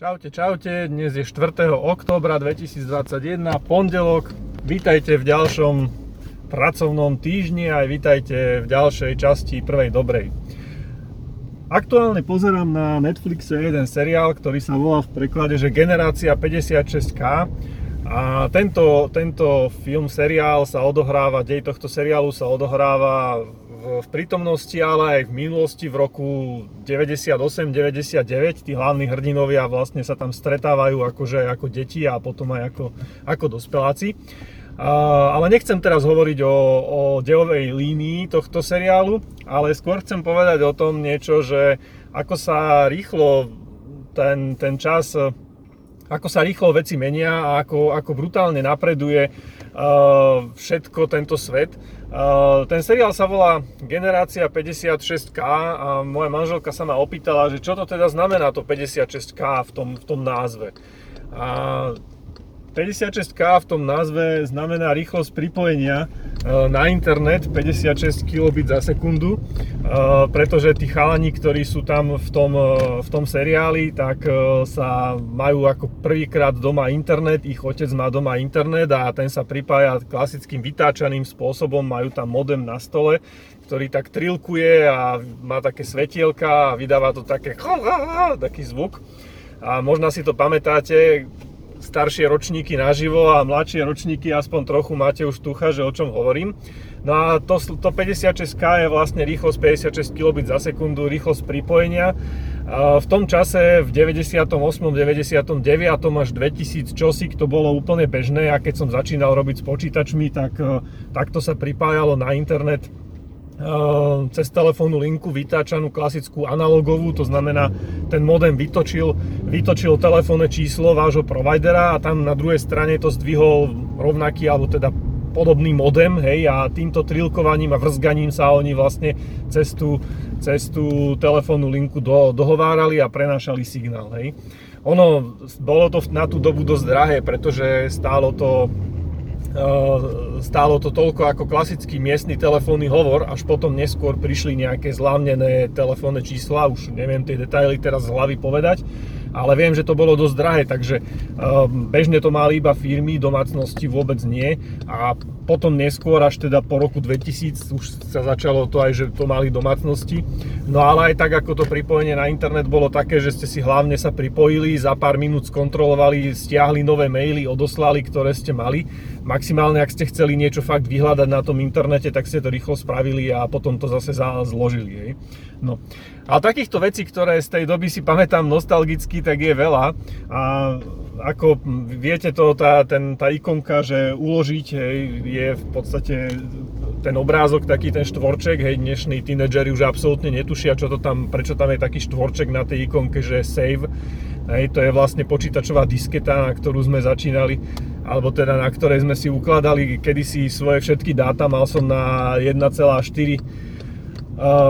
Čaute, čaute, dnes je 4. októbra 2021, pondelok. Vítajte v ďalšom pracovnom týždni a vítajte v ďalšej časti prvej dobrej. Aktuálne pozerám na Netflixe jeden seriál, ktorý sa volá v preklade, že Generácia 56K. A tento, tento film, seriál sa odohráva, dej tohto seriálu sa odohráva v, v prítomnosti, ale aj v minulosti v roku 98-99. Tí hlavní hrdinovia vlastne sa tam stretávajú akože ako deti a potom aj ako, ako dospeláci. Uh, ale nechcem teraz hovoriť o, o dejovej línii tohto seriálu, ale skôr chcem povedať o tom niečo, že ako sa rýchlo ten, ten čas ako sa rýchlo veci menia a ako, ako brutálne napreduje uh, všetko tento svet. Uh, ten seriál sa volá Generácia 56K a moja manželka sa ma opýtala, že čo to teda znamená to 56K v tom, v tom názve. A 56K v tom názve znamená rýchlosť pripojenia e, na internet 56 kilobit za sekundu, e, pretože tí chalani, ktorí sú tam v tom, e, v tom seriáli, tak sa majú ako prvýkrát doma internet, ich otec má doma internet a ten sa pripája klasickým vytáčaným spôsobom, majú tam modem na stole, ktorý tak trilkuje a má také svetielka a vydáva to také taký zvuk. A možno si to pamätáte, staršie ročníky naživo a mladšie ročníky aspoň trochu máte už tucha, že o čom hovorím. No a to, to 56K je vlastne rýchlosť 56 kb za sekundu, rýchlosť pripojenia. V tom čase v 98. 99. až 2000 čosík to bolo úplne bežné a keď som začínal robiť s počítačmi, tak e, takto sa pripájalo na internet cez telefónnu linku vytáčanú klasickú analogovú, to znamená ten modem vytočil, vytočil telefónne číslo vášho providera a tam na druhej strane to zdvihol rovnaký alebo teda podobný modem, hej, a týmto trilkovaním a vrzganím sa oni vlastne cez tú, cez tú telefónnu linku do, dohovárali a prenášali signál, hej. Ono, bolo to na tú dobu dosť drahé, pretože stálo to Ehm, stálo to toľko ako klasický miestny telefónny hovor, až potom neskôr prišli nejaké zlávnené telefónne čísla, už neviem tie detaily teraz z hlavy povedať, ale viem, že to bolo dosť drahé, takže ehm, bežne to mali iba firmy, domácnosti vôbec nie a potom neskôr, až teda po roku 2000, už sa začalo to aj, že to mali domácnosti. No ale aj tak, ako to pripojenie na internet bolo také, že ste si hlavne sa pripojili, za pár minút skontrolovali, stiahli nové maily, odoslali, ktoré ste mali. Maximálne, ak ste chceli niečo fakt vyhľadať na tom internete, tak ste to rýchlo spravili a potom to zase zložili. Hej. No. A takýchto vecí, ktoré z tej doby si pamätám nostalgicky, tak je veľa. A ako viete to, tá, ten, tá ikonka, že uložiť hej, je v podstate ten obrázok, taký ten štvorček, hej, dnešní tínedžeri už absolútne netušia, čo to tam, prečo tam je taký štvorček na tej ikonke, že save, hej, to je vlastne počítačová disketa, na ktorú sme začínali, alebo teda na ktorej sme si ukladali kedysi svoje všetky dáta, mal som na 1,4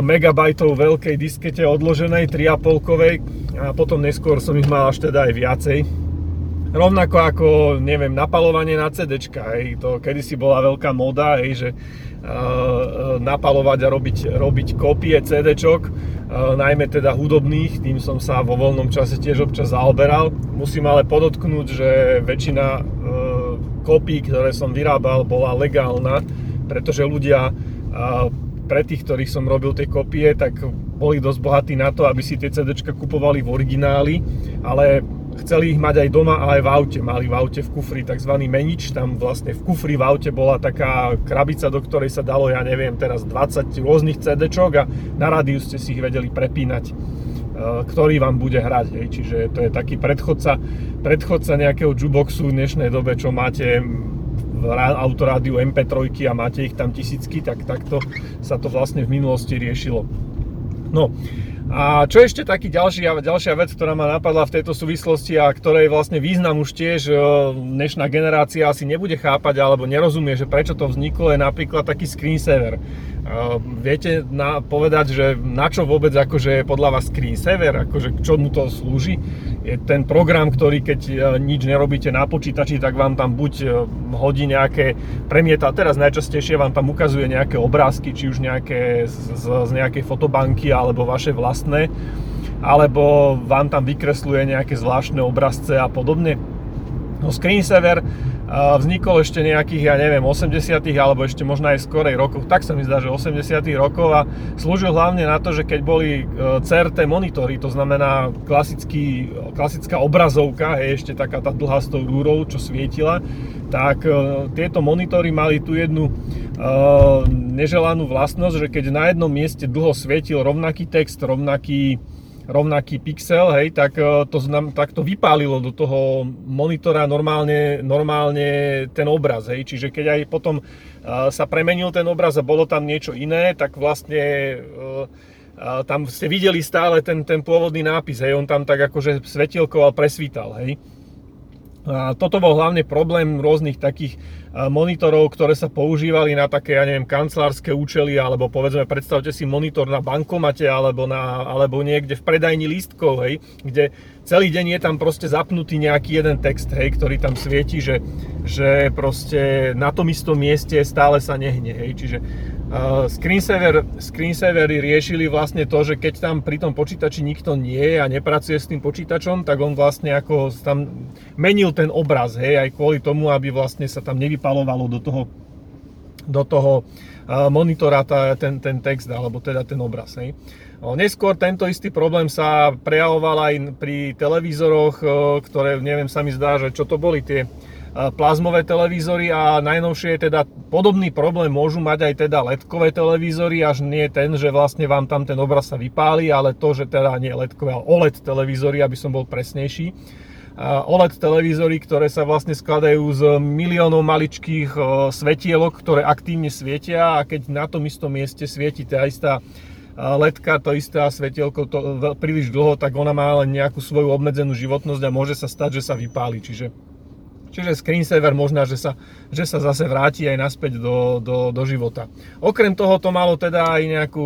megabajtov veľkej diskete odloženej, 3,5-kovej a potom neskôr som ich mal až teda aj viacej. Rovnako ako, neviem, napalovanie na CD, hej, to kedysi bola veľká moda, hej, že uh, napalovať a robiť, robiť kopie CD, uh, najmä teda hudobných, tým som sa vo voľnom čase tiež občas zaoberal. Musím ale podotknúť, že väčšina uh, kopí, ktoré som vyrábal, bola legálna, pretože ľudia uh, pre tých, ktorých som robil tie kopie, tak boli dosť bohatí na to, aby si tie CD kupovali v origináli, ale chceli ich mať aj doma a aj v aute. Mali v aute v kufri tzv. menič, tam vlastne v kufri v aute bola taká krabica, do ktorej sa dalo, ja neviem, teraz 20 rôznych CD a na rádiu ste si ich vedeli prepínať e, ktorý vám bude hrať. Hej. Čiže to je taký predchodca, predchodca nejakého jukeboxu v dnešnej dobe, čo máte v autorádiu MP3 a máte ich tam tisícky, tak takto sa to vlastne v minulosti riešilo. No, a čo ešte taký ďalší, ďalšia vec, ktorá ma napadla v tejto súvislosti a ktorej vlastne význam už tiež e, dnešná generácia asi nebude chápať alebo nerozumie, že prečo to vzniklo, je napríklad taký screensaver. E, viete na, povedať, že na čo vôbec akože je podľa vás screensaver, akože k čomu to slúži? Je ten program, ktorý keď e, nič nerobíte na počítači, tak vám tam buď hodí nejaké, premieta, teraz najčastejšie vám tam ukazuje nejaké obrázky, či už nejaké z, z nejakej fotobanky alebo vaše vlastné. alebo vám tam vykresluje nejaké zvláštne obrazce a podobne. No screensaver vznikol ešte nejakých, ja neviem, 80 alebo ešte možno aj skorej rokov, tak sa mi zdá, že 80 rokov a slúžil hlavne na to, že keď boli e, CRT monitory, to znamená klasický, klasická obrazovka, je ešte taká tá dlhá s tou rúrou, čo svietila, tak e, tieto monitory mali tu jednu uh, neželanú vlastnosť, že keď na jednom mieste dlho svietil rovnaký text, rovnaký rovnaký pixel, hej, tak e, to, znam, tak to vypálilo do toho monitora normálne, normálne ten obraz. Hej. Čiže keď aj potom e, sa premenil ten obraz a bolo tam niečo iné, tak vlastne e, tam ste videli stále ten, ten pôvodný nápis, hej, on tam tak akože svetielkoval, presvítal, hej. A toto bol hlavne problém rôznych takých monitorov, ktoré sa používali na také, ja neviem, kancelárske účely, alebo povedzme, predstavte si monitor na bankomate, alebo, na, alebo niekde v predajni lístkov, hej, kde celý deň je tam proste zapnutý nejaký jeden text, hej, ktorý tam svieti, že, že proste na tom istom mieste stále sa nehne, hej, čiže screensaver, screensavery riešili vlastne to, že keď tam pri tom počítači nikto nie je a nepracuje s tým počítačom, tak on vlastne ako tam menil ten obraz, hej, aj kvôli tomu, aby vlastne sa tam nevypalovalo do toho, do toho uh, monitora tá, ten, ten text, alebo teda ten obraz, hej. Neskôr tento istý problém sa prejavoval aj pri televízoroch, ktoré, neviem, sa mi zdá, že čo to boli tie plazmové televízory a najnovšie teda podobný problém môžu mať aj teda ledkové televízory, až nie ten, že vlastne vám tam ten obraz sa vypáli, ale to, že teda nie ledkové, ale OLED televízory, aby som bol presnejší. OLED televízory, ktoré sa vlastne skladajú z miliónov maličkých svetielok, ktoré aktívne svietia a keď na tom istom mieste svieti tá istá ledka, to isté svetielko to príliš dlho, tak ona má len nejakú svoju obmedzenú životnosť a môže sa stať, že sa vypáli. Čiže Čiže screensaver možná, že sa, že sa zase vráti aj naspäť do, do, do života. Okrem toho to malo teda aj nejakú,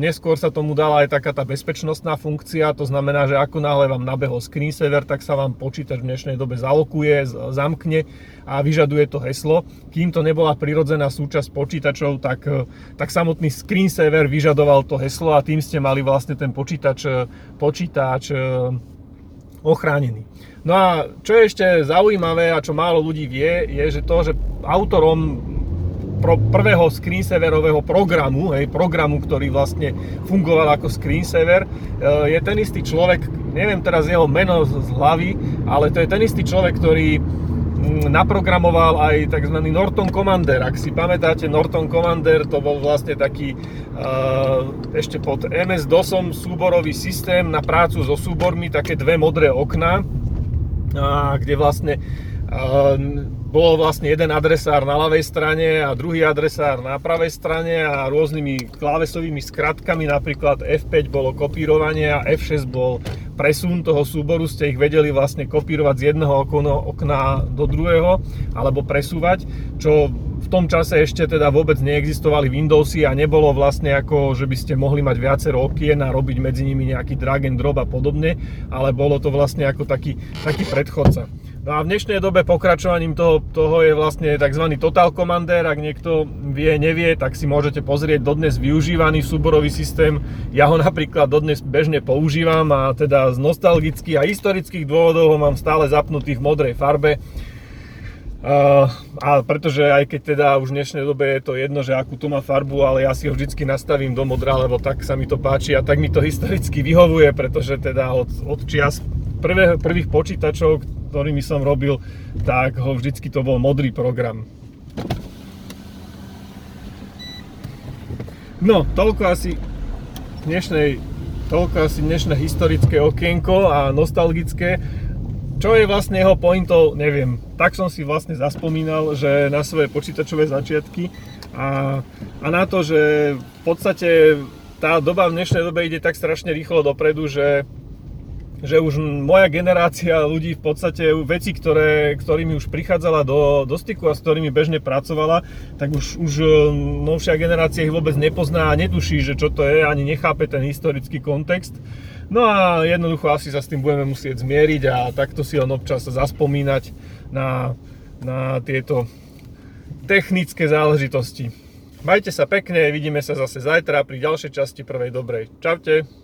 neskôr sa tomu dala aj taká tá bezpečnostná funkcia, to znamená, že ako náhle vám nabehol screensaver, tak sa vám počítač v dnešnej dobe zalokuje, zamkne a vyžaduje to heslo. Kým to nebola prirodzená súčasť počítačov, tak, tak samotný screensaver vyžadoval to heslo a tým ste mali vlastne ten počítač, počítač ochránený. No a čo je ešte zaujímavé a čo málo ľudí vie, je, že to, že autorom pro prvého screensaverového programu, hej, programu, ktorý vlastne fungoval ako screensaver, e, je ten istý človek, neviem teraz jeho meno z hlavy, ale to je ten istý človek, ktorý naprogramoval aj tzv. Norton Commander. Ak si pamätáte, Norton Commander to bol vlastne taký uh, ešte pod MS-DOSom súborový systém na prácu so súbormi, také dve modré okná, kde vlastne bol vlastne jeden adresár na ľavej strane a druhý adresár na pravej strane a rôznymi klávesovými skratkami, napríklad F5 bolo kopírovanie a F6 bol presun toho súboru, ste ich vedeli vlastne kopírovať z jedného okna do druhého alebo presúvať, čo v tom čase ešte teda vôbec neexistovali Windowsy a nebolo vlastne ako, že by ste mohli mať viacero okien a robiť medzi nimi nejaký drag and drop a podobne, ale bolo to vlastne ako taký, taký predchodca. No a v dnešnej dobe pokračovaním toho, toho je vlastne tzv. Total Commander. Ak niekto vie, nevie, tak si môžete pozrieť dodnes využívaný súborový systém. Ja ho napríklad dodnes bežne používam a teda z nostalgických a historických dôvodov ho mám stále zapnutý v modrej farbe. Uh, a pretože aj keď teda už v dnešnej dobe je to jedno, že akú tu má farbu, ale ja si ho vždycky nastavím do modra, lebo tak sa mi to páči a tak mi to historicky vyhovuje, pretože teda od, od čias prvé, prvých počítačov, ktorými som robil, tak ho vždycky to bol modrý program. No, toľko asi dnešnej, toľko asi dnešné historické okienko a nostalgické. Čo je vlastne jeho pointov, neviem. Tak som si vlastne zaspomínal, že na svoje počítačové začiatky a, a na to, že v podstate tá doba v dnešnej dobe ide tak strašne rýchlo dopredu, že že už moja generácia ľudí v podstate veci, ktoré, ktorými už prichádzala do, do styku a s ktorými bežne pracovala, tak už, už e, novšia generácia ich vôbec nepozná a netuší, že čo to je, ani nechápe ten historický kontext. No a jednoducho asi sa s tým budeme musieť zmieriť a takto si len občas zaspomínať na, na tieto technické záležitosti. Majte sa pekne, vidíme sa zase zajtra pri ďalšej časti prvej dobrej. Čaute.